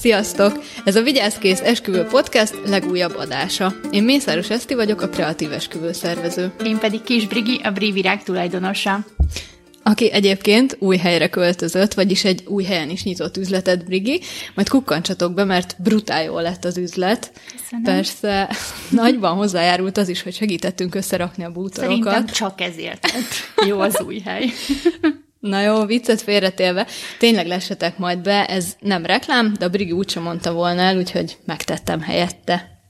Sziasztok! Ez a Vigyázkész Esküvő Podcast legújabb adása. Én Mészáros Eszti vagyok, a kreatív esküvő szervező. Én pedig Kis Brigi, a Bri Virág tulajdonosa. Aki egyébként új helyre költözött, vagyis egy új helyen is nyitott üzletet, Brigi, majd kukkantsatok be, mert brutál jó lett az üzlet. Köszönöm. Persze nagyban hozzájárult az is, hogy segítettünk összerakni a bútorokat. Szerintem csak ezért jó az új hely. Na jó, viccet félretélve, tényleg lessetek majd be, ez nem reklám, de a Brigi úgysem mondta volna el, úgyhogy megtettem helyette.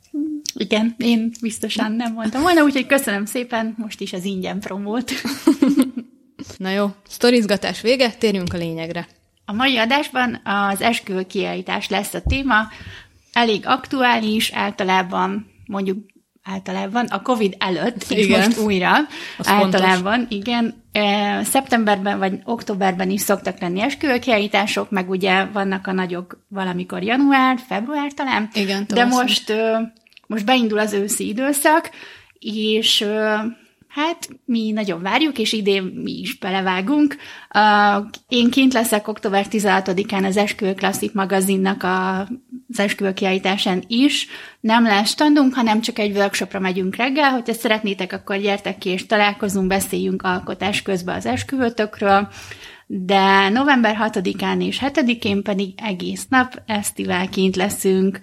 Igen, én biztosan nem mondtam volna, úgyhogy köszönöm szépen, most is az ingyen promót. Na jó, sztorizgatás vége, térjünk a lényegre. A mai adásban az esküvő kiállítás lesz a téma, elég aktuális, általában mondjuk általában, a Covid előtt, Igen. most újra, Az általában, igen, e, szeptemberben vagy októberben is szoktak lenni esküvőkiállítások, meg ugye vannak a nagyok valamikor január, február talán, Igen, de most, most beindul az őszi időszak, és hát mi nagyon várjuk, és idén mi is belevágunk. Uh, Én kint leszek október 16-án az Esküvő Klasszik magazinnak a, az esküvő kiállításán is. Nem lesz standunk, hanem csak egy workshopra megyünk reggel. Hogyha szeretnétek, akkor gyertek ki, és találkozunk, beszéljünk alkotás közben az esküvőtökről. De november 6-án és 7-én pedig egész nap esztivál kint leszünk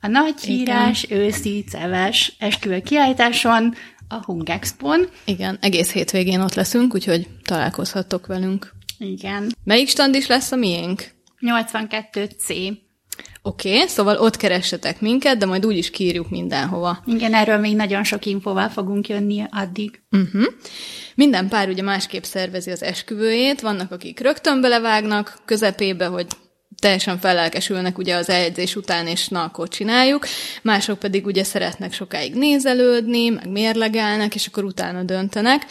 a nagy hírás, őszi, ceves esküvő kiállításon, a Hung Expon. Igen, egész hétvégén ott leszünk, úgyhogy találkozhattok velünk. Igen. Melyik stand is lesz a miénk? 82C. Oké, okay, szóval ott keressetek minket, de majd úgyis kiírjuk mindenhova. Igen, erről még nagyon sok infóval fogunk jönni addig. Uh-huh. Minden pár ugye másképp szervezi az esküvőjét, vannak, akik rögtön belevágnak közepébe, hogy teljesen fellelkesülnek ugye az eljegyzés után, és na, akkor csináljuk. Mások pedig ugye szeretnek sokáig nézelődni, meg mérlegelnek, és akkor utána döntenek.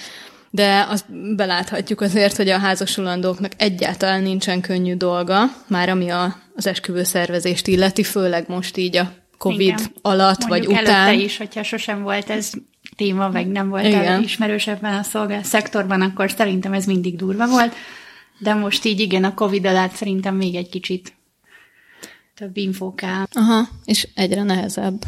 De azt beláthatjuk azért, hogy a házasulandóknak egyáltalán nincsen könnyű dolga, már ami a, az esküvő szervezést illeti, főleg most így a Covid Igen. alatt Mondjuk vagy után. is, hogyha sosem volt ez téma, vagy nem volt Igen. el ismerős ebben a szolgál szektorban, akkor szerintem ez mindig durva volt. De most így igen, a Covid alatt szerintem még egy kicsit több infó kell. Aha, és egyre nehezebb.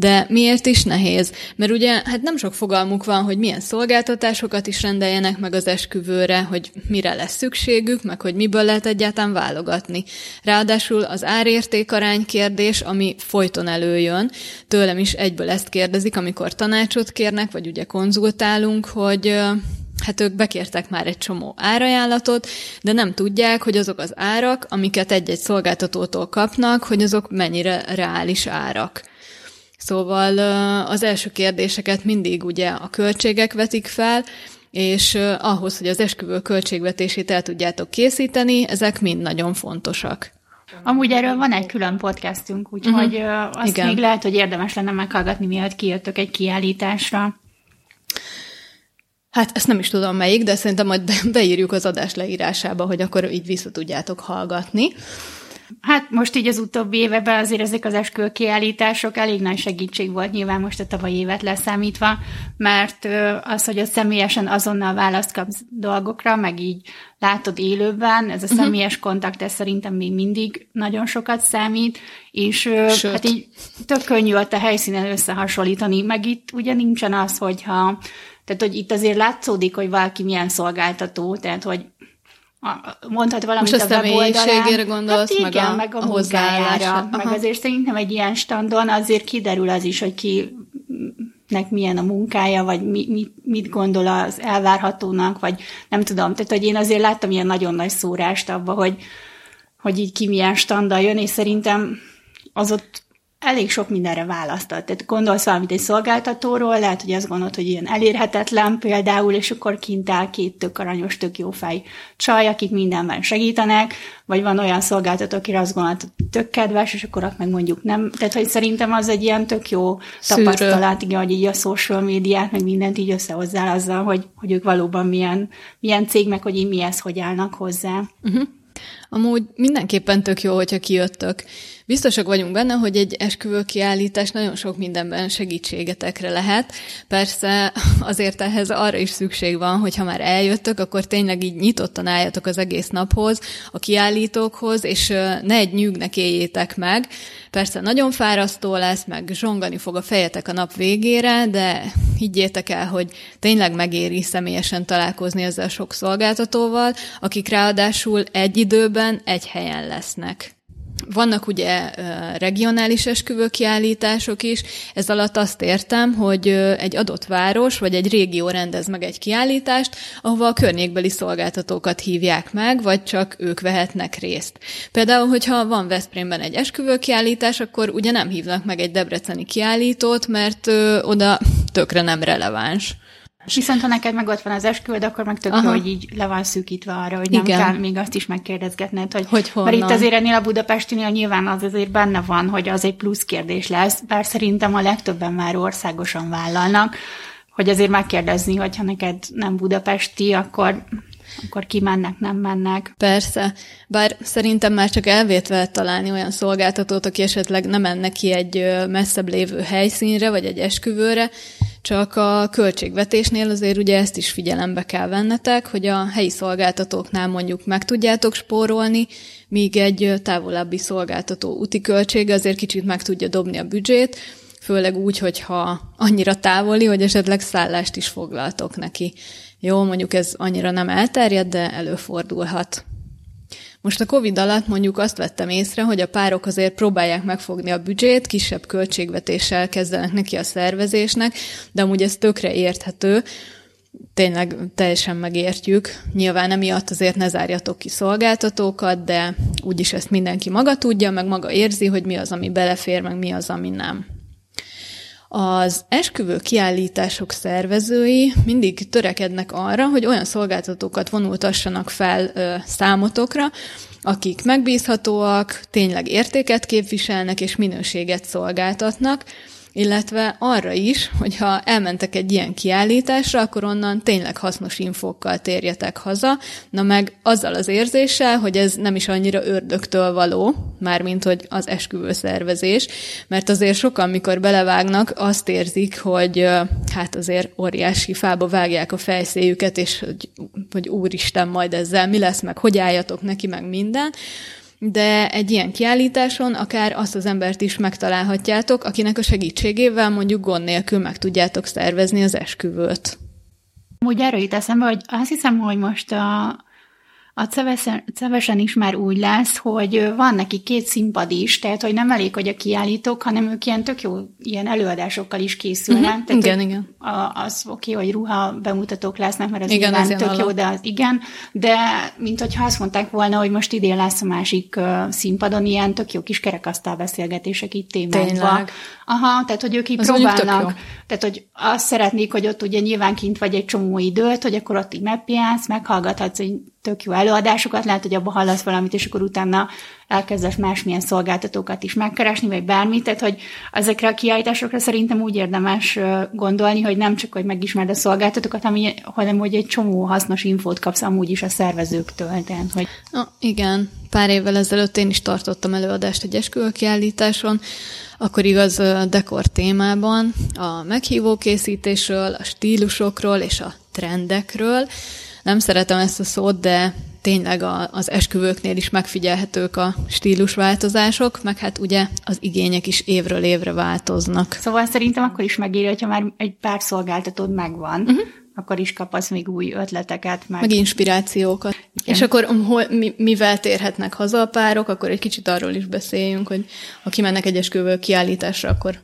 De miért is nehéz? Mert ugye hát nem sok fogalmuk van, hogy milyen szolgáltatásokat is rendeljenek meg az esküvőre, hogy mire lesz szükségük, meg hogy miből lehet egyáltalán válogatni. Ráadásul az árértékarány kérdés, ami folyton előjön, tőlem is egyből ezt kérdezik, amikor tanácsot kérnek, vagy ugye konzultálunk, hogy hát ők bekértek már egy csomó árajánlatot, de nem tudják, hogy azok az árak, amiket egy-egy szolgáltatótól kapnak, hogy azok mennyire reális árak. Szóval az első kérdéseket mindig ugye a költségek vetik fel, és ahhoz, hogy az esküvő költségvetését el tudjátok készíteni, ezek mind nagyon fontosak. Amúgy erről van egy külön podcastünk, úgyhogy uh-huh. azt. Igen. Még lehet, hogy érdemes lenne meghallgatni, mielőtt kijöttök egy kiállításra. Hát ezt nem is tudom melyik, de szerintem majd be- beírjuk az adás leírásába, hogy akkor így vissza tudjátok hallgatni. Hát most így az utóbbi években azért ezek az esküvő kiállítások elég nagy segítség volt nyilván most a tavalyi évet leszámítva, mert az, hogy a személyesen azonnal választ kapsz dolgokra, meg így látod élőben, ez a személyes kontakt, ez szerintem még mindig nagyon sokat számít, és Sőt. hát így tök könnyű ott a helyszínen összehasonlítani, meg itt ugye nincsen az, hogyha tehát, hogy itt azért látszódik, hogy valaki milyen szolgáltató, tehát, hogy mondhat valamit Most a a weboldalán. személyiségére gondolsz, hát meg igen, a- meg a, a a munkájára, meg azért szerintem egy ilyen standon azért kiderül az is, hogy ki nek milyen a munkája, vagy mi, mi, mit gondol az elvárhatónak, vagy nem tudom. Tehát, hogy én azért láttam ilyen nagyon nagy szórást abba, hogy, hogy így ki milyen standal jön, és szerintem az ott elég sok mindenre választott. Tehát gondolsz valamit egy szolgáltatóról, lehet, hogy azt gondolod, hogy ilyen elérhetetlen például, és akkor kint áll két tök aranyos, tök jó fej csaj, akik mindenben segítenek, vagy van olyan szolgáltató, akire azt gondolod, hogy tök kedves, és akkor ott meg mondjuk nem. Tehát, hogy szerintem az egy ilyen tök jó Szűrő. tapasztalat, igen, hogy így a social médiát, meg mindent így összehozzál azzal, hogy, hogy ők valóban milyen, milyen cég, meg hogy így mihez hogy állnak hozzá. Amúgy mindenképpen tök jó, hogyha kijöttök, Biztosak vagyunk benne, hogy egy esküvő kiállítás nagyon sok mindenben segítségetekre lehet. Persze azért ehhez arra is szükség van, hogy ha már eljöttök, akkor tényleg így nyitottan álljatok az egész naphoz, a kiállítókhoz, és ne egy nyűgnek éljétek meg. Persze nagyon fárasztó lesz, meg zsongani fog a fejetek a nap végére, de higgyétek el, hogy tényleg megéri személyesen találkozni ezzel sok szolgáltatóval, akik ráadásul egy időben egy helyen lesznek. Vannak ugye regionális esküvőkiállítások is, ez alatt azt értem, hogy egy adott város vagy egy régió rendez meg egy kiállítást, ahova a környékbeli szolgáltatókat hívják meg, vagy csak ők vehetnek részt. Például, hogyha van Veszprémben egy esküvőkiállítás, akkor ugye nem hívnak meg egy debreceni kiállítót, mert oda tökre nem releváns. Viszont ha neked meg ott van az esküvőd, akkor meg tök jó, hogy így le van szűkítve arra, hogy nem Igen. kell még azt is megkérdezgetned, hogy, hogy mert itt azért ennél a budapestinél nyilván az azért benne van, hogy az egy plusz kérdés lesz, bár szerintem a legtöbben már országosan vállalnak, hogy azért megkérdezni, hogy ha neked nem budapesti, akkor akkor kimennek, nem mennek. Persze, bár szerintem már csak elvétve találni olyan szolgáltatót, aki esetleg nem menne ki egy messzebb lévő helyszínre, vagy egy esküvőre, csak a költségvetésnél azért ugye ezt is figyelembe kell vennetek, hogy a helyi szolgáltatóknál mondjuk meg tudjátok spórolni, míg egy távolabbi szolgáltató úti költsége azért kicsit meg tudja dobni a büdzsét, főleg úgy, hogyha annyira távoli, hogy esetleg szállást is foglaltok neki. Jó, mondjuk ez annyira nem elterjed, de előfordulhat. Most a Covid alatt mondjuk azt vettem észre, hogy a párok azért próbálják megfogni a büdzsét, kisebb költségvetéssel kezdenek neki a szervezésnek, de amúgy ez tökre érthető, tényleg teljesen megértjük. Nyilván emiatt azért ne zárjatok ki szolgáltatókat, de úgyis ezt mindenki maga tudja, meg maga érzi, hogy mi az, ami belefér, meg mi az, ami nem. Az esküvő kiállítások szervezői mindig törekednek arra, hogy olyan szolgáltatókat vonultassanak fel ö, számotokra, akik megbízhatóak, tényleg értéket képviselnek és minőséget szolgáltatnak, illetve arra is, hogyha elmentek egy ilyen kiállításra, akkor onnan tényleg hasznos infókkal térjetek haza, na meg azzal az érzéssel, hogy ez nem is annyira ördögtől való, mármint hogy az esküvő szervezés, mert azért sokan, mikor belevágnak, azt érzik, hogy hát azért óriási fába vágják a fejszéjüket, és hogy, hogy úristen, majd ezzel mi lesz, meg hogy álljatok neki, meg minden, de egy ilyen kiállításon akár azt az embert is megtalálhatjátok, akinek a segítségével mondjuk gond nélkül meg tudjátok szervezni az esküvőt. Úgy erről jut eszembe, hogy azt hiszem, hogy most a, a Cevesen, Cevesen is már úgy lesz, hogy van neki két színpad is, tehát hogy nem elég, hogy a kiállítók, hanem ők ilyen tök jó ilyen előadásokkal is készülnek. Uh-huh. Tehát, igen, igen. Az oké, okay, hogy ruha bemutatók lesznek, mert az igen, nyilván tök jó, de az igen, de mint hogyha azt mondták volna, hogy most idén lesz a másik uh, színpadon ilyen tök jó kis kerekasztal beszélgetések itt témákban. Aha, tehát hogy ők így az próbálnak. Tehát, hogy azt szeretnék, hogy ott ugye nyilván kint vagy egy csomó időt, hogy akkor ott így megpiánsz, meghallgathatsz egy tök jó előadásokat, lehet, hogy abban hallasz valamit, és akkor utána elkezdesz másmilyen szolgáltatókat is megkeresni, vagy bármit, tehát hogy ezekre a kiállításokra szerintem úgy érdemes gondolni, hogy nem csak, hogy megismerd a szolgáltatókat, hanem hogy egy csomó hasznos infót kapsz amúgy is a szervezőktől. Tehát, hogy... Na, igen, pár évvel ezelőtt én is tartottam előadást egy esküvőkiállításon, akkor igaz dekor témában, a meghívó készítésről, a stílusokról és a trendekről. Nem szeretem ezt a szót, de tényleg a, az esküvőknél is megfigyelhetők a stílusváltozások, meg hát ugye az igények is évről évre változnak. Szóval szerintem akkor is megéri, hogyha már egy pár szolgáltatód megvan, uh-huh akkor is kapasz még új ötleteket. Meg, meg inspirációkat. Igen. És akkor hol, mi, mivel térhetnek haza a párok, akkor egy kicsit arról is beszéljünk, hogy ha kimennek egy esküvő kiállításra, akkor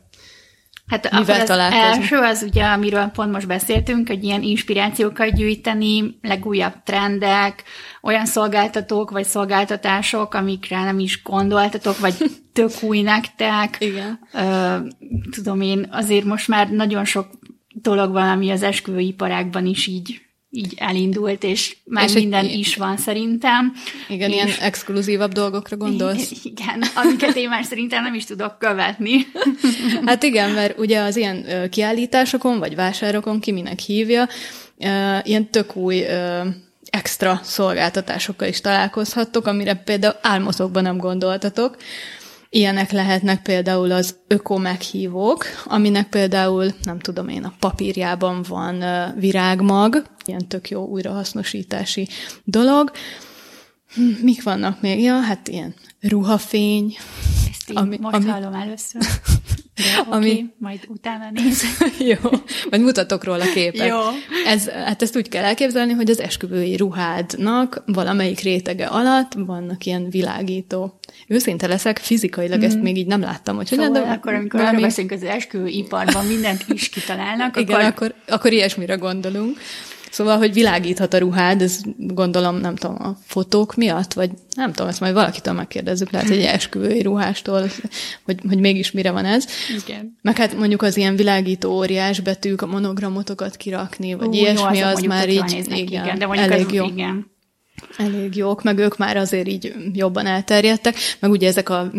Hát Mivel akkor az első az ugye, amiről pont most beszéltünk, hogy ilyen inspirációkat gyűjteni, legújabb trendek, olyan szolgáltatók vagy szolgáltatások, amikre nem is gondoltatok, vagy tök új nektek. Igen. Ö, tudom én, azért most már nagyon sok dolog van, ami az esküvőiparákban is így így elindult, és már és minden egy, is van szerintem. Igen, és, ilyen exkluzívabb dolgokra gondolsz? Igen, amiket én már szerintem nem is tudok követni. Hát igen, mert ugye az ilyen kiállításokon, vagy vásárokon, ki minek hívja, ilyen tök új extra szolgáltatásokkal is találkozhattok, amire például álmotokban nem gondoltatok. Ilyenek lehetnek például az öko meghívók, aminek például, nem tudom én, a papírjában van virágmag, ilyen tök jó újrahasznosítási dolog. Hm, mik vannak még? Ja, hát ilyen ruhafény. Ezt én ami, most ami... hallom először. De ami... Okay, majd utána nézek. Jó, majd mutatok róla képet. Jó. Ez, hát ezt úgy kell elképzelni, hogy az esküvői ruhádnak valamelyik rétege alatt vannak ilyen világító. Őszinte leszek, fizikailag mm. ezt még így nem láttam, hogy szóval de akkor, amikor valami... arra beszélünk az esküvőiparban, mindent is kitalálnak, Igen, akkor... akkor, akkor ilyesmire gondolunk. Szóval, hogy világíthat a ruhád, ez gondolom, nem tudom, a fotók miatt, vagy nem tudom, ezt majd valakitől megkérdezzük, lehet egy esküvői ruhástól, hogy, hogy mégis mire van ez. Igen. Meg hát mondjuk az ilyen világító óriás betűk, a monogramotokat kirakni, vagy Ú, ilyesmi, jó, az, az már így, igen, igen, de elég az, jó. Igen. Elég jók, meg ők már azért így jobban elterjedtek, meg ugye ezek a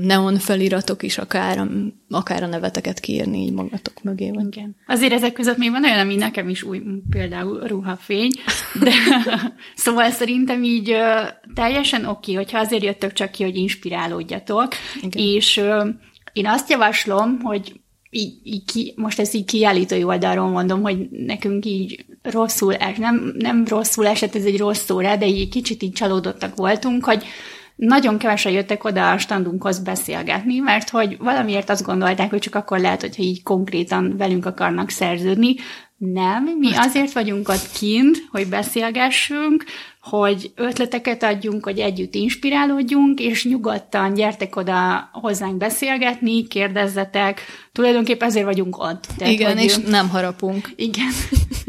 neon feliratok is akár, akár a neveteket kiírni így magatok mögé. Vagy. Igen. Azért ezek között még van olyan, ami nekem is új, például ruhafény, de szóval szerintem így teljesen oké, okay, hogyha azért jöttök csak ki, hogy inspirálódjatok, Igen. és én azt javaslom, hogy így, így ki, most ezt így kiállítói oldalról mondom, hogy nekünk így rosszul es, nem, nem rosszul esett, ez egy rossz szóra, de így kicsit így csalódottak voltunk, hogy nagyon kevesen jöttek oda a standunkhoz beszélgetni, mert hogy valamiért azt gondolták, hogy csak akkor lehet, hogyha így konkrétan velünk akarnak szerződni. Nem, mi azért vagyunk ott kint, hogy beszélgessünk, hogy ötleteket adjunk, hogy együtt inspirálódjunk, és nyugodtan gyertek oda hozzánk beszélgetni, kérdezzetek. Tulajdonképpen ezért vagyunk ott. Tehát, igen, és nem harapunk. Igen.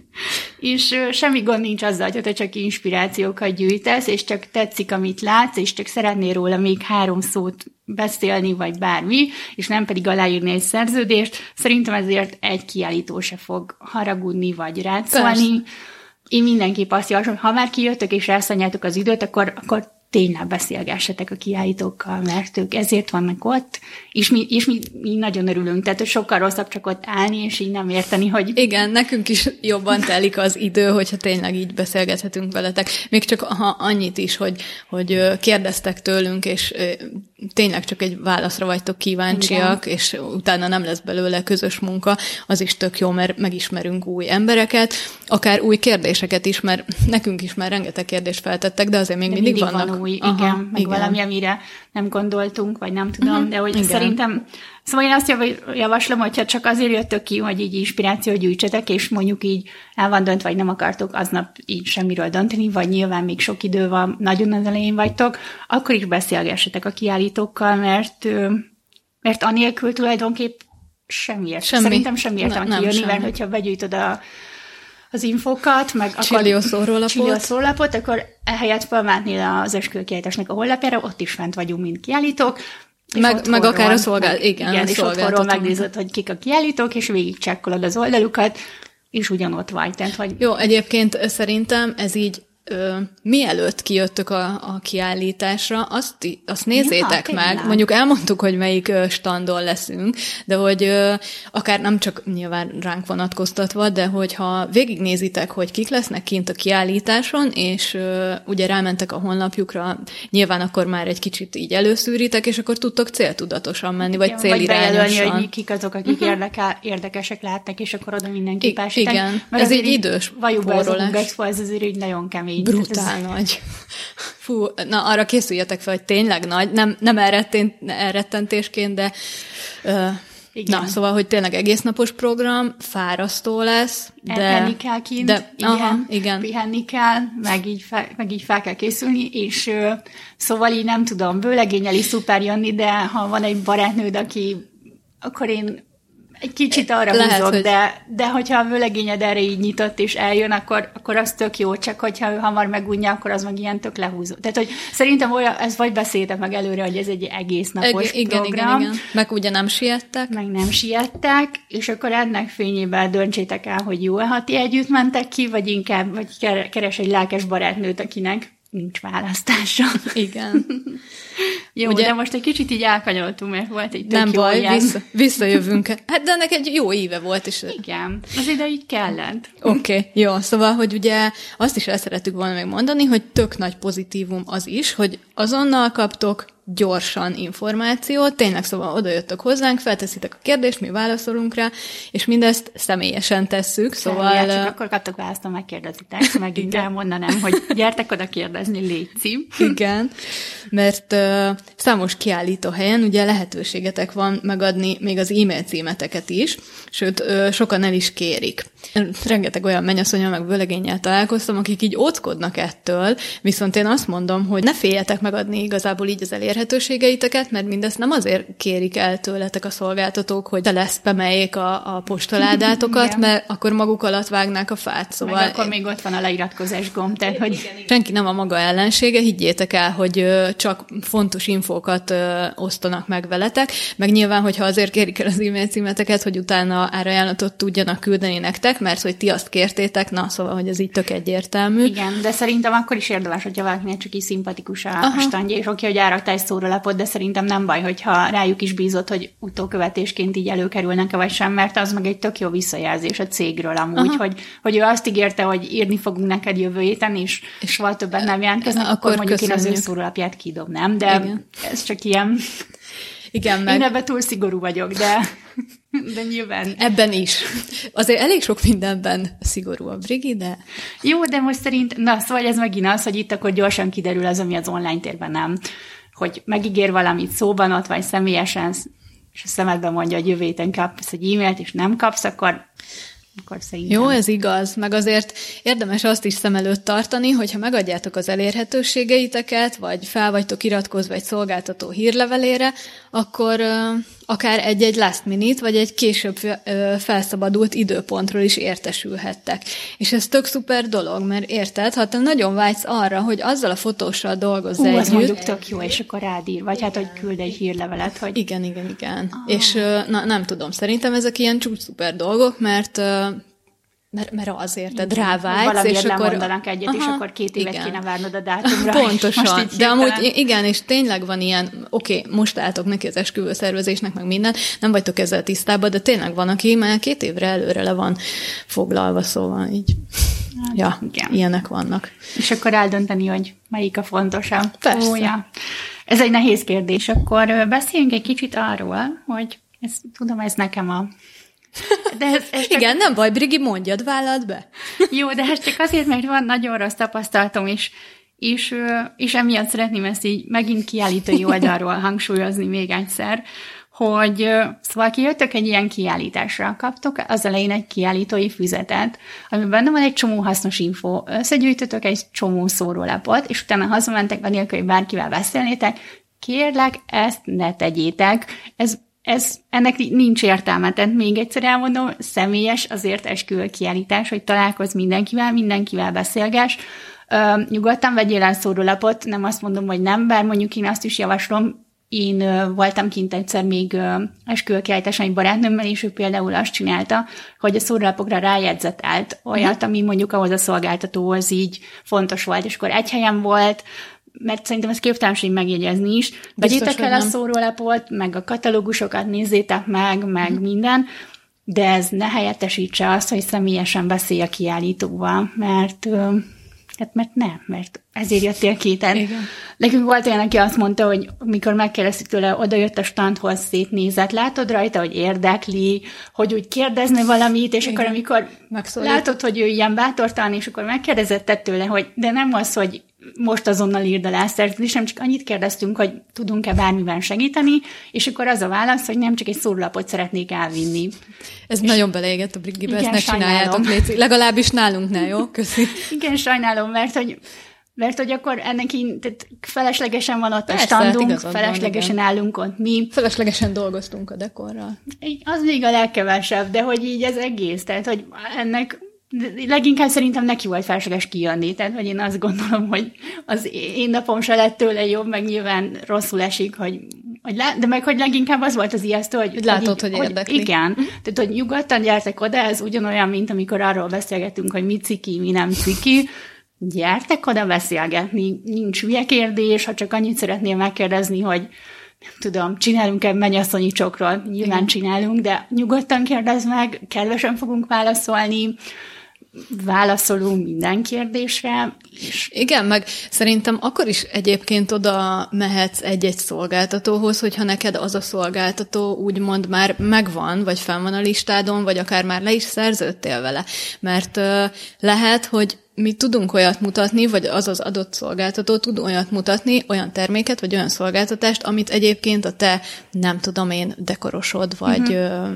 és semmi gond nincs azzal, hogy te csak inspirációkat gyűjtesz, és csak tetszik, amit látsz, és csak szeretnél róla még három szót beszélni, vagy bármi, és nem pedig aláírni egy szerződést. Szerintem ezért egy kiállító se fog haragudni, vagy rátszolni. Én mindenképp azt javaslom, ha már kijöttök és elszanyáltok az időt, akkor, akkor tényleg beszélgessetek a kiállítókkal, mert ők ezért vannak ott, és mi, és mi, mi nagyon örülünk, tehát sokkal rosszabb csak ott állni, és így nem érteni, hogy... Igen, nekünk is jobban telik az idő, hogyha tényleg így beszélgethetünk veletek. Még csak ha annyit is, hogy, hogy kérdeztek tőlünk, és tényleg csak egy válaszra vagytok kíváncsiak, Igen. és utána nem lesz belőle közös munka, az is tök jó, mert megismerünk új embereket, akár új kérdéseket is, mert nekünk is már rengeteg kérdést feltettek, de azért még mindig, mindig vannak van új, Aha, igen, meg igen. valami, amire nem gondoltunk, vagy nem tudom, uh-huh, de hogy igen. szerintem, szóval én azt javaslom, hogyha csak azért jöttök ki, hogy így inspiráció gyűjtsetek, és mondjuk így el van dönt, vagy nem akartok aznap így semmiről dönteni, vagy nyilván még sok idő van, nagyon az elején vagytok, akkor is beszélgessetek a kiállítókkal, mert, mert anélkül tulajdonképp semmiért. Semmi. Szerintem semmi értelme kijönni, semmi. mert hogyha begyűjtöd a az infokat, meg akkor szórólapot, akkor ehelyett felmátnél az esküvőkiállításnak a honlapjára, ott is fent vagyunk, mint kiállítók, meg, meg akár a szolgálat, igen, igen a és otthonról megnézed, hogy kik a kiállítók, és végigcsekkolod az oldalukat, és ugyanott vagy. Tehát, hogy... Jó, egyébként szerintem ez így ö, mielőtt kijöttök a, a kiállításra, azt, azt nézzétek ja, meg. Tényleg. Mondjuk elmondtuk, hogy melyik standon leszünk, de hogy ö, akár nem csak nyilván ránk vonatkoztatva, de hogyha végignézitek, hogy kik lesznek kint a kiállításon, és ö, ugye rámentek a honlapjukra, nyilván akkor már egy kicsit így előszűritek, és akkor tudtok céltudatosan menni, vagy ja, célirányosan. Vagy hogy kik azok, akik uh-huh. érdekel, érdekesek lehetnek, és akkor oda mindenki I- Igen, Mert ez egy idős Valljuk be, ez, ez azért így nagyon kemény kemény. Brutál ez... nagy. Fú, na arra készüljetek fel, hogy tényleg nagy, nem, nem elrettentésként, de uh, igen. Na, szóval, hogy tényleg egész napos program, fárasztó lesz, de... Elhenni kell kint, de, igen, aha, igen. pihenni kell, meg így, fel, meg így fel kell készülni, és szóval így nem tudom, bőlegényeli szuper jönni, de ha van egy barátnőd, aki akkor én egy kicsit arra Lehet, húzok, hogy... de, de hogyha a vőlegényed erre így nyitott és eljön, akkor, akkor az tök jó, csak hogyha ő hamar megunja, akkor az meg ilyen tök lehúzó. Tehát, hogy szerintem olyan, ez vagy beszéltek meg előre, hogy ez egy egész napos Eg- igen, program. Igen, igen. Meg ugye nem siettek. Meg nem siettek, és akkor ennek fényében döntsétek el, hogy jó-e, ha ti együtt mentek ki, vagy inkább vagy keres egy lelkes barátnőt, akinek nincs választása. Igen. Jó, Ugye, de most egy kicsit így elkanyoltunk, mert volt egy tök Nem jó baj, ilyen. vissza, visszajövünk. Hát de ennek egy jó éve volt, és Igen, az ide így kellett. Oké, okay, jó. Szóval, hogy ugye azt is el szerettük volna még mondani, hogy tök nagy pozitívum az is, hogy azonnal kaptok gyorsan információt, tényleg szóval oda jöttök hozzánk, felteszitek a kérdést, mi válaszolunk rá, és mindezt személyesen tesszük, szóval... Semmi, csak akkor kaptok választ, ha megkérdezitek, megint elmondanám, hogy gyertek oda kérdezni, légy Igen, mert uh, számos kiállító helyen ugye lehetőségetek van megadni még az e-mail címeteket is, sőt, uh, sokan el is kérik. Rengeteg olyan mennyasszonyal meg vőlegényel találkoztam, akik így óckodnak ettől, viszont én azt mondom, hogy ne féljetek megadni igazából így az elérhetőségeiteket, mert mindezt nem azért kérik el tőletek a szolgáltatók, hogy te leszpemeljék a, a postaládátokat, mert akkor maguk alatt vágnák a fát. Szóval meg akkor még ott van a leiratkozás gomb, tehát hogy... Igen, igen. Senki nem a maga ellensége, higgyétek el, hogy csak fontos infókat osztanak meg veletek, meg nyilván, hogyha azért kérik el az e-mail címeteket, hogy utána árajánlatot tudjanak küldeni nektek, mert hogy ti azt kértétek, na, szóval, hogy ez így tök egyértelmű. Igen, de szerintem akkor is érdemes, hogyha valakinek csak így szimpatikus a Aha. standja, és oké, hogy árakta egy szórólapot, de szerintem nem baj, hogyha rájuk is bízott, hogy utókövetésként így előkerülnek-e vagy sem, mert az meg egy tök jó visszajelzés a cégről amúgy, hogy, hogy ő azt ígérte, hogy írni fogunk neked jövő héten, és, és soha többet nem jelentkeznek, akkor, akkor mondjuk köszönjük. én az ő szórólapját kidobnám, de Igen. ez csak ilyen... Igen, meg... Én ebben túl szigorú vagyok, de, de nyilván... Ebben is. Azért elég sok mindenben szigorú a Brigi, de... Jó, de most szerint, na, szóval ez megint az, hogy itt akkor gyorsan kiderül az, ami az online térben nem. Hogy megígér valamit szóban ott, vagy személyesen, és a szemedben mondja, hogy jövő héten kapsz egy e-mailt, és nem kapsz, akkor akkor szerintem. Jó, ez igaz, meg azért érdemes azt is szem előtt tartani, hogyha megadjátok az elérhetőségeiteket, vagy fel vagytok iratkozva egy szolgáltató hírlevelére, akkor akár egy-egy last minute, vagy egy később felszabadult időpontról is értesülhettek. És ez tök szuper dolog, mert érted, ha te nagyon vágysz arra, hogy azzal a fotóssal dolgozz Ú, együtt. az mondjuk tök jó, és akkor rádír, vagy hát, hogy küld egy hírlevelet, hogy... Igen, igen, igen. Ah. És na, nem tudom, szerintem ezek ilyen csúcs szuper dolgok, mert mert, mert azért, de rávágysz, Valamiért és akkor... mondanak egyet, Aha, és akkor két évet igen. kéne várnod a dátumra. Pontosan, de amúgy igen, és tényleg van ilyen, oké, okay, most álltok neki az esküvő szervezésnek, meg minden, nem vagytok ezzel tisztában, de tényleg van, aki már két évre előre le van foglalva, szóval így. Hát, ja, igen. ilyenek vannak. És akkor eldönteni, hogy melyik a fontosabb. Persze. Ó, ja. Ez egy nehéz kérdés. Akkor beszéljünk egy kicsit arról, hogy ez, tudom, ez nekem a de ez, ez csak... Igen, nem baj, Brigi, mondjad, vállalt be. Jó, de ez csak azért, mert van nagyon rossz tapasztalatom is, és, és emiatt szeretném ezt így megint kiállítói oldalról hangsúlyozni még egyszer, hogy szóval kijöttök egy ilyen kiállításra, kaptok az elején egy kiállítói füzetet, amiben benne van egy csomó hasznos info, összegyűjtötök egy csomó szórólapot, és utána hazamentek, anélkül, hogy bárkivel beszélnétek, kérlek, ezt ne tegyétek, ez ez, ennek nincs értelme. Tehát még egyszer elmondom, személyes azért esküvő kiállítás, hogy találkozz mindenkivel, mindenkivel beszélges. Uh, nyugodtan vegyél el szórólapot, nem azt mondom, hogy nem, bár mondjuk én azt is javaslom, én uh, voltam kint egyszer még uh, esküvőkiállításon egy barátnőmmel, és ő például azt csinálta, hogy a szórólapokra rájegyzetelt olyat, ami mondjuk ahhoz a szolgáltatóhoz így fontos volt, és akkor egy helyen volt, mert szerintem ez képtelenség megjegyezni is. Vegyétek el a szórólapot, meg a katalógusokat nézzétek meg, meg mm. minden, de ez ne helyettesítse azt, hogy személyesen beszélj a kiállítóval, mert Hát mert nem, mert ezért jöttél kéten. Igen. Nekünk volt olyan, aki azt mondta, hogy mikor megkérdeztük tőle, oda jött a standhoz, szétnézett, látod rajta, hogy érdekli, hogy úgy kérdezne valamit, és Igen. akkor amikor Megszólít. látod, hogy ő ilyen bátortalan, és akkor megkérdezett tőle, hogy de nem az, hogy most azonnal írd alá nem csak annyit kérdeztünk, hogy tudunk-e bármiben segíteni, és akkor az a válasz, hogy nem csak egy szórólapot szeretnék elvinni. Ez és nagyon beleégett a Brigibe, ezt ne csináljátok, légy, legalábbis nálunk ne, jó? Köszi. Igen, sajnálom, mert hogy mert hogy akkor ennek így, tehát feleslegesen van ott Persze, a standunk, hát feleslegesen van, állunk ott mi. Feleslegesen dolgoztunk a dekorral. Az még a legkevesebb, de hogy így ez egész, tehát hogy ennek leginkább szerintem neki volt felesleges kijönni, tehát hogy én azt gondolom, hogy az én napom se lett tőle jobb, meg nyilván rosszul esik, hogy, hogy lá, de meg hogy leginkább az volt az ijesztő, hogy... Látod, hogy, hogy érdekli. Igen, tehát hogy nyugodtan gyertek oda, ez ugyanolyan, mint amikor arról beszélgetünk, hogy mi ciki, mi nem ciki, gyertek oda beszélgetni, nincs hülye kérdés, ha csak annyit szeretnél megkérdezni, hogy nem tudom, csinálunk-e mennyasszonyi csokról? Nyilván Igen. csinálunk, de nyugodtan kérdezd meg, kedvesen fogunk válaszolni, válaszolunk minden kérdésre. És... Igen, meg szerintem akkor is egyébként oda mehetsz egy-egy szolgáltatóhoz, hogyha neked az a szolgáltató úgymond már megvan, vagy fel van a listádon, vagy akár már le is szerződtél vele. Mert uh, lehet, hogy mi tudunk olyat mutatni, vagy az az adott szolgáltató tud olyat mutatni, olyan terméket, vagy olyan szolgáltatást, amit egyébként a te, nem tudom én, dekorosod, vagy uh-huh.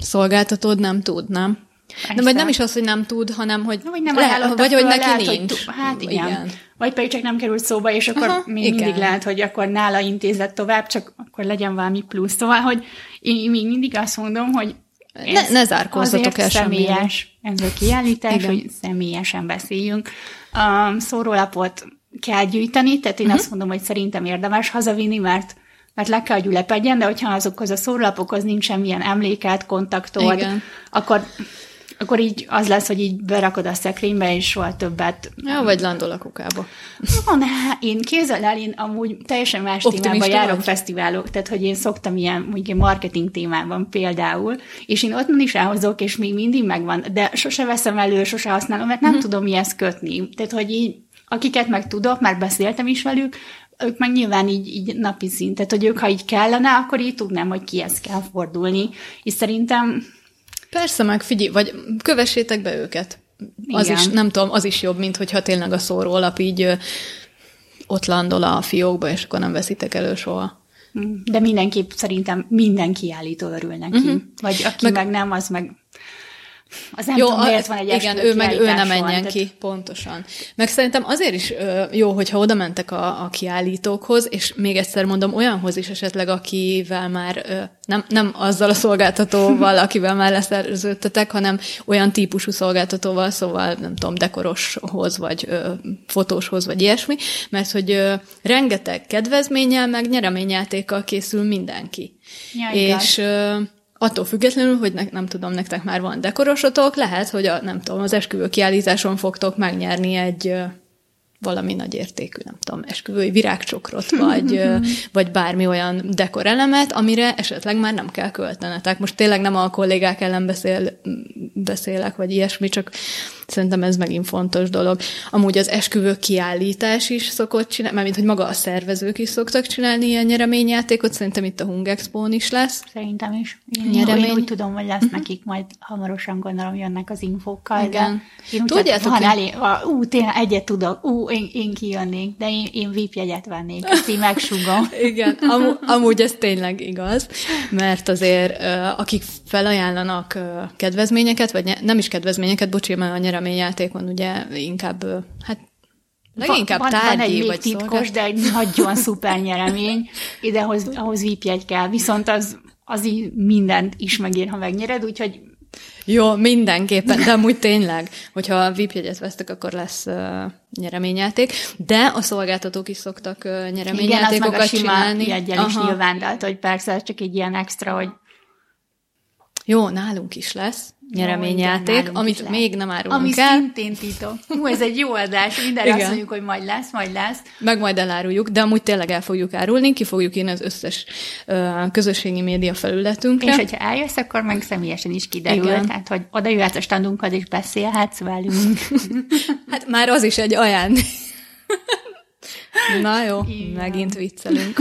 szolgáltatod nem tud, nem? De vagy nem is az, hogy nem tud, hanem hogy, vagy, nem le, vagy hogy neki lehet, nincs. Hogy, hát igen. igen. Vagy pedig csak nem került szóba, és akkor Aha, még igen. mindig lehet, hogy akkor nála intézett tovább, csak akkor legyen valami plusz. Szóval, hogy én még mindig azt mondom, hogy ne, ne zárkózzatok el személyes ez a kiállítás, Igen. hogy személyesen beszéljünk. A szórólapot kell gyűjteni, tehát én uh-huh. azt mondom, hogy szerintem érdemes hazavinni, mert mert le kell, hogy ülepedjen, de hogyha azokhoz a szórólapokhoz nincs semmilyen emléket, kontaktod, Igen. akkor akkor így az lesz, hogy így berakod a szekrénybe, és soha többet... Ja, vagy landol a kukába. Na, ne, én kézzel el, én amúgy teljesen más Optimista témában járok vagy? fesztiválok, tehát hogy én szoktam ilyen mondjuk marketing témában például, és én ott is elhozok, és még mindig megvan, de sose veszem elő, sose használom, mert nem hmm. tudom mihez kötni. Tehát, hogy így, akiket meg tudok, már beszéltem is velük, ők meg nyilván így, így napi szint, tehát hogy ők, ha így kellene, akkor így tudnám, hogy kihez kell fordulni. És szerintem Persze, meg figyelj, vagy kövessétek be őket. Igen. Az is, nem tudom, az is jobb, mint hogyha tényleg a szórólap így ott landol a fiókba, és akkor nem veszitek elő soha. De mindenképp szerintem minden kiállító örül neki. Uh-huh. Vagy aki meg, meg nem, az meg az nem jó, tudom, miért van egy Igen, ő meg ő nem menjen van, ki, pontosan. Meg szerintem azért is ö, jó, hogyha oda mentek a, a kiállítókhoz, és még egyszer mondom, olyanhoz is esetleg, akivel már ö, nem, nem azzal a szolgáltatóval, akivel már leszerződtetek, hanem olyan típusú szolgáltatóval, szóval nem tudom, dekoroshoz, vagy ö, fotóshoz, vagy ilyesmi, mert hogy ö, rengeteg kedvezménnyel, meg nyereményjátékkal készül mindenki. Ja, és ö, attól függetlenül, hogy ne, nem tudom, nektek már van dekorosotok, lehet, hogy a, nem tudom, az esküvő kiállításon fogtok megnyerni egy valami nagy értékű, nem tudom, esküvői virágcsokrot, vagy, vagy bármi olyan dekorelemet, amire esetleg már nem kell költenetek. Most tényleg nem a kollégák ellen beszél, beszélek, vagy ilyesmi, csak Szerintem ez megint fontos dolog. Amúgy az esküvő kiállítás is szokott csinálni, mert mint hogy maga a szervezők is szoktak csinálni ilyen nyereményjátékot, szerintem itt a Hungexpo is lesz. Szerintem is. Én, Nyeremény. én úgy tudom, hogy lesz uh-huh. nekik, majd hamarosan gondolom jönnek az infókkal. Igen. De én Tudjátok, van elég, ú, tényleg egyet tudok, ú, én, én kijönnék, de én, én VIP jegyet vennék, ezt így megsugom. Igen, am, amúgy ez tényleg igaz, mert azért akik felajánlanak kedvezményeket, vagy nem is kedvezményeket, bocsi, mert a nyereményjátékon ugye inkább, hát Leginkább van, tárgyi, van egy vagy titkos, szolgál... de egy nagyon szuper nyeremény, ide ahhoz, ahhoz VIP kell. Viszont az, az így mindent is megér, ha megnyered, úgyhogy jó, mindenképpen, de amúgy tényleg, hogyha VIP jegyet vesztek, akkor lesz uh, nyereményjáték, de a szolgáltatók is szoktak uh, nyereményjátékokat Igen, az meg a csinálni. Igen, is nyilván, de hogy persze csak egy ilyen extra, hogy jó, nálunk is lesz nyereményjáték, Jó, amit még nem árulunk Ami el. szintén titok. Hú, ez egy jó adás, mindenre azt mondjuk, hogy majd lesz, majd lesz. Meg majd eláruljuk, de amúgy tényleg el fogjuk árulni, ki fogjuk írni az összes uh, közösségi média felületünkre. És hogyha eljössz, akkor meg személyesen is kiderül, Igen. tehát hogy oda jöhetsz a standunkhoz és beszélhetsz velünk. hát már az is egy ajándék. Na jó, Igen. megint viccelünk.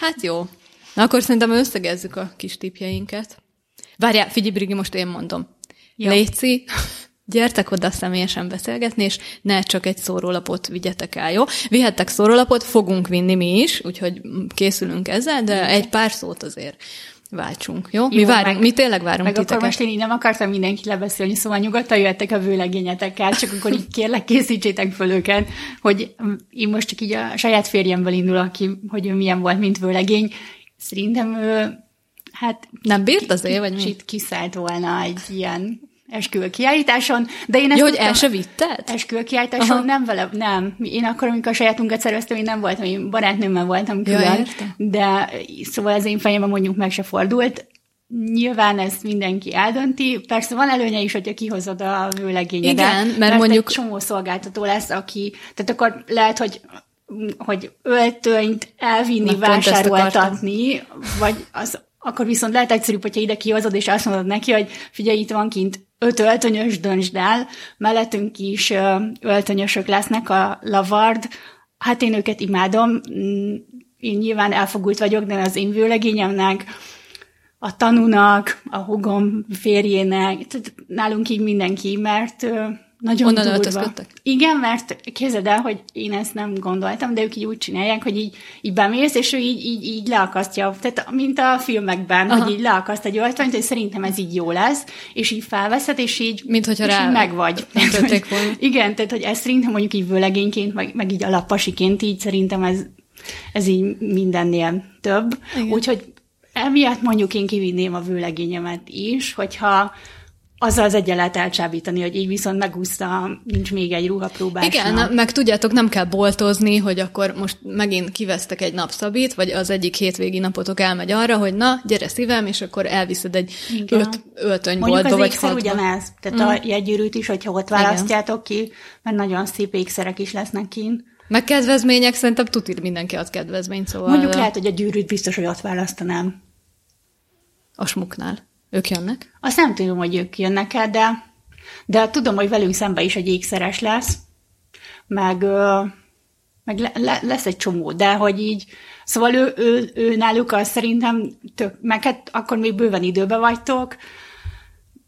Hát jó. Na akkor szerintem összegezzük a kis tipjeinket. Várjál, figyelj, Brigi, most én mondom. Jó. Léci, gyertek oda személyesen beszélgetni, és ne csak egy szórólapot vigyetek el, jó? Vihettek szórólapot, fogunk vinni mi is, úgyhogy készülünk ezzel, de egy pár szót azért váltsunk, jó? jó mi várunk, meg, mi tényleg várunk meg titeket. akkor most én így nem akartam mindenki lebeszélni, szóval nyugodtan jöttek a vőlegényetekkel, csak akkor így kérlek készítsétek föl őket, hogy én most csak így a saját férjemből indulok ki, hogy ő milyen volt, mint vőlegény. Szerintem ő Hát nem bírt az év, vagy mi? kiszállt volna egy ilyen esküvő kiállításon, de én ezt Jó, hogy el se vitted? Esküvő kiállításon Aha. nem vele, nem. Én akkor, amikor a sajátunkat szerveztem, én nem voltam, én barátnőmmel voltam külön, ja, de szóval az én fejemben mondjuk meg se fordult. nyilván ezt mindenki eldönti. Persze van előnye is, hogyha kihozod a vőlegényedet. Igen, mert, mert mondjuk- egy csomó szolgáltató lesz, aki, tehát akkor lehet, hogy hogy öltönyt elvinni, Na, vásároltatni, vagy az, akkor viszont lehet egyszerűbb, hogyha ide kihozod, és azt mondod neki, hogy figyelj, itt van kint öt öltönyös, döntsd el, mellettünk is öltönyösök lesznek a lavard, hát én őket imádom, Mm, én nyilván elfogult vagyok, de az én vőlegényemnek, a tanúnak, a hugom férjének, nálunk így mindenki, mert nagyon Onnan durva. öltözködtek? Igen, mert képzeld el, hogy én ezt nem gondoltam, de ők így úgy csinálják, hogy így, így bemész, és ő így, így, így leakasztja, tehát mint a filmekben, Aha. hogy így leakaszt egy öltönyt, és szerintem ez így jó lesz, és így felveszed, és így, Mint hogyha és rá így meg vagy. öntötték volna. Igen, tehát hogy ez szerintem mondjuk így vőlegényként, meg, meg így alappasiként, így szerintem ez, ez így mindennél több. Úgyhogy emiatt mondjuk én kivinném a vőlegényemet is, hogyha azzal az egyen lehet elcsábítani, hogy így viszont megúszta, nincs még egy ruhapróbás Igen, nap. meg tudjátok, nem kell boltozni, hogy akkor most megint kivesztek egy napszabit, vagy az egyik hétvégi napotok elmegy arra, hogy na, gyere szívem, és akkor elviszed egy Igen. öt öltönyboltba, vagy hatba. ugyanez, tehát mm. a jegygyűrűt is, hogyha ott választjátok ki, mert nagyon szép ékszerek is lesznek kint. Meg kedvezmények, szerintem tuti mindenki ad kedvezményt, szóval Mondjuk lehet, hogy a gyűrűt biztos, hogy ott választanám. a smuknál. Ők jönnek? Azt nem tudom, hogy ők jönnek el, de, de tudom, hogy velünk szembe is egy ékszeres lesz, meg, meg le, le, lesz egy csomó, de hogy így, szóval ő, ő, ő náluk az szerintem tök, meg hát akkor még bőven időbe vagytok,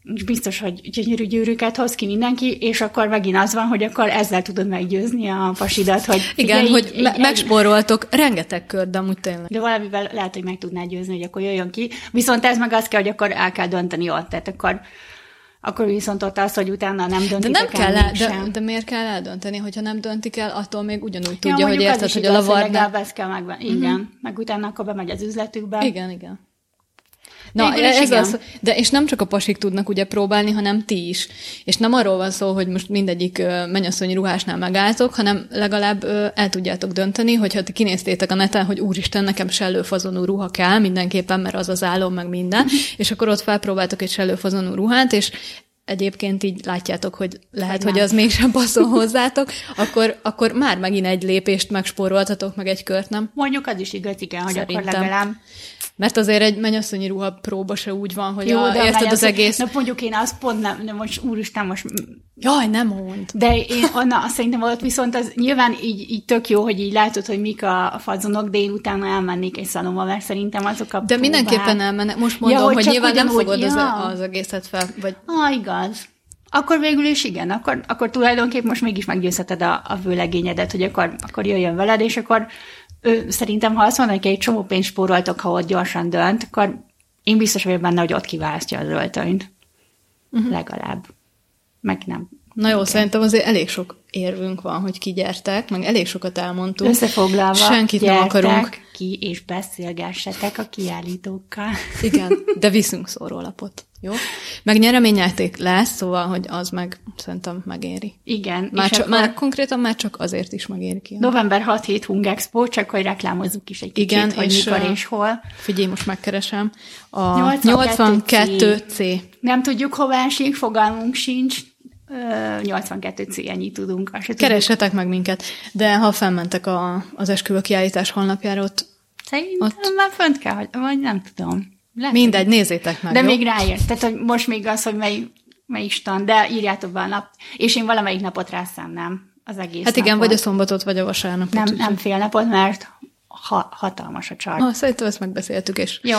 biztos, hogy gyönyörű gyűrűket hoz ki mindenki, és akkor megint az van, hogy akkor ezzel tudod meggyőzni a pasidat, hogy Igen, figyelj, hogy így- me- így- megspóroltok rengeteg kört, de amúgy tényleg. de valamivel lehet, hogy meg tudnád győzni, hogy akkor jöjjön ki. Viszont ez meg az kell, hogy akkor el kell dönteni ott. Tehát akkor, akkor viszont ott az, hogy utána nem De döntitek nem kell, el de, de miért kell eldönteni, hogyha nem döntik el, attól még ugyanúgy Ja, tudja, hogy mondjuk az érted, hogy a igaz, lavarnál... kell megvenni. Igen. Uh-huh. Meg utána akkor bemegy az üzletükbe. Igen, igen. Na, Végül ez igen. az, de és nem csak a pasik tudnak ugye próbálni, hanem ti is. És nem arról van szó, hogy most mindegyik mennyasszonyi ruhásnál megálltok, hanem legalább el tudjátok dönteni, hogyha ti kinéztétek a neten, hogy úristen, nekem sellőfazonú ruha kell mindenképpen, mert az az álom, meg minden, és akkor ott felpróbáltok egy sellőfazonú ruhát, és egyébként így látjátok, hogy lehet, hogy az mégsem passzol hozzátok, akkor, akkor már megint egy lépést megspóroltatok, meg egy kört, nem? Mondjuk az is igaz, igen, hogy Szerintem. akkor legalább... Mert azért egy mennyasszonyi ruha próba se úgy van, hogy a, de érted az egész... Na mondjuk én azt pont nem, nem most úristen, most Jaj, nem mond. De én Anna, azt szerintem ott viszont az nyilván így, így tök jó, hogy így látod, hogy mik a, fazonok, de én utána elmennék egy szalomba, mert szerintem azok a De mindenképpen próbák- elmennek. Most mondom, Ja, hogy hogy nyilván nem fogod az, ja. az egészet fel, vagy Ah, igaz. Akkor végül is igen, akkor, akkor tulajdonképp most mégis meggyőzheted a, a vőlegényedet, hogy akkor, akkor jöjjön veled, és akkor ő, szerintem, ha azt mondod, hogy egy csomó pénzt spóroltok, ha ott gyorsan dönt, akkor én biztos vagyok benne, hogy ott kiválasztja az öltönyt. Uh-huh. Legalább. Meg nem. Na jó, szerintem azért elég sok érvünk van, hogy kigyertek, meg elég sokat elmondtunk. Összefoglalva, Senkit nem akarunk. ki, és beszélgessetek a kiállítókkal. Igen, de viszünk szórólapot. Jó? Meg nyereményjáték lesz, szóval, hogy az meg szerintem megéri. Igen. Már, csak, akkor már konkrétan már csak azért is megéri ki. November 6-7 Hung Expo, csak hogy reklámozzuk is egy kicsit, Igen, hogy és, mikor és hol. Figyelj, most megkeresem. A 82 82C. Nem tudjuk, hova esik, fogalmunk sincs. Ö, 82 C, ennyit tudunk. Azt. Keressetek meg minket. De ha felmentek a, az esküvő kiállítás honlapjára, ott Szerintem Ott- már fönt kell, hogy- vagy nem tudom. Lehet, mindegy, nézzétek meg. De jó? még ráért. Tehát, hogy most még az, hogy mely, melyik stand, de írjátok be a nap. És én valamelyik napot rászánnám. Az egész Hát igen, napot. vagy a szombatot, vagy a vasárnapot. Nem, nem fél napot, mert ha, hatalmas a csart. Ah, szerintem ezt megbeszéltük, és Jó.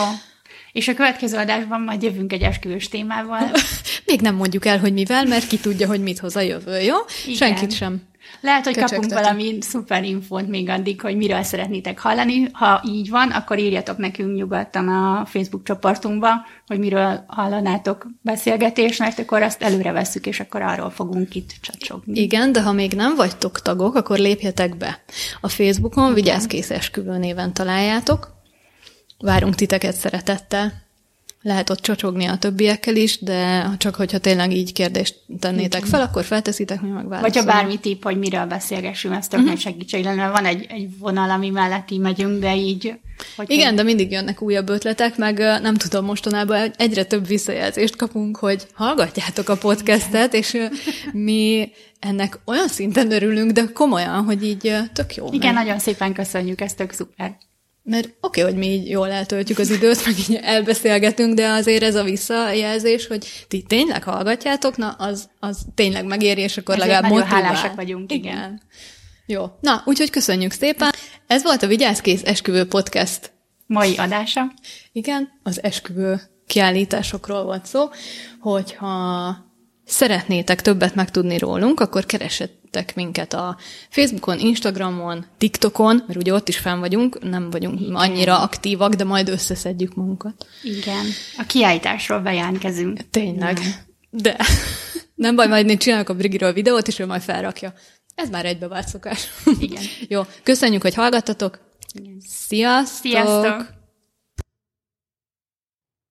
És a következő adásban majd jövünk egy esküvős témával. még nem mondjuk el, hogy mivel, mert ki tudja, hogy mit hoz a jövő, jó? Igen. Senkit sem. Lehet, hogy kapunk valami szuper infót még addig, hogy miről szeretnétek hallani. Ha így van, akkor írjatok nekünk nyugodtan a Facebook csoportunkba, hogy miről hallanátok beszélgetést, mert akkor azt előre vesszük, és akkor arról fogunk itt csacsogni. Igen, de ha még nem vagytok tagok, akkor lépjetek be. A Facebookon Vigyázz Kész Esküvő néven találjátok. Várunk titeket szeretettel. lehet ott csocsogni a többiekkel is, de csak hogyha tényleg így kérdést tennétek fel, akkor felteszitek, mi meg Vagy ha bármi tipp, hogy miről beszélgessünk, ez tök uh-huh. nagy segítség lenne. Van egy, egy vonal, ami mellett így megyünk, de így... Hogy Igen, én... de mindig jönnek újabb ötletek, meg nem tudom, mostanában egyre több visszajelzést kapunk, hogy hallgatjátok a podcastet, és mi ennek olyan szinten örülünk, de komolyan, hogy így tök jó. Igen, meg. nagyon szépen köszönjük, ez tök szuper. Mert oké, okay, hogy mi így jól eltöltjük az időt, meg így elbeszélgetünk, de azért ez a visszajelzés, hogy ti tényleg hallgatjátok, na az, az tényleg megéri, és akkor Ezért legalább motivál. hálásak vagyunk, igen. igen. Jó. Na, úgyhogy köszönjük szépen. Ez volt a Vigyázkész Esküvő Podcast mai adása. Igen, az esküvő kiállításokról volt szó, hogyha szeretnétek többet megtudni rólunk, akkor keresettek minket a Facebookon, Instagramon, TikTokon, mert ugye ott is fenn vagyunk, nem vagyunk Igen. annyira aktívak, de majd összeszedjük magunkat. Igen. A kiállításról bejelentkezünk. Tényleg. Nem. De nem baj, majd én csinálok a Brigiről videót, és ő majd felrakja. Ez már egybevált szokás. Igen. Jó, köszönjük, hogy hallgattatok. Igen. Sziasztok! Sziasztok!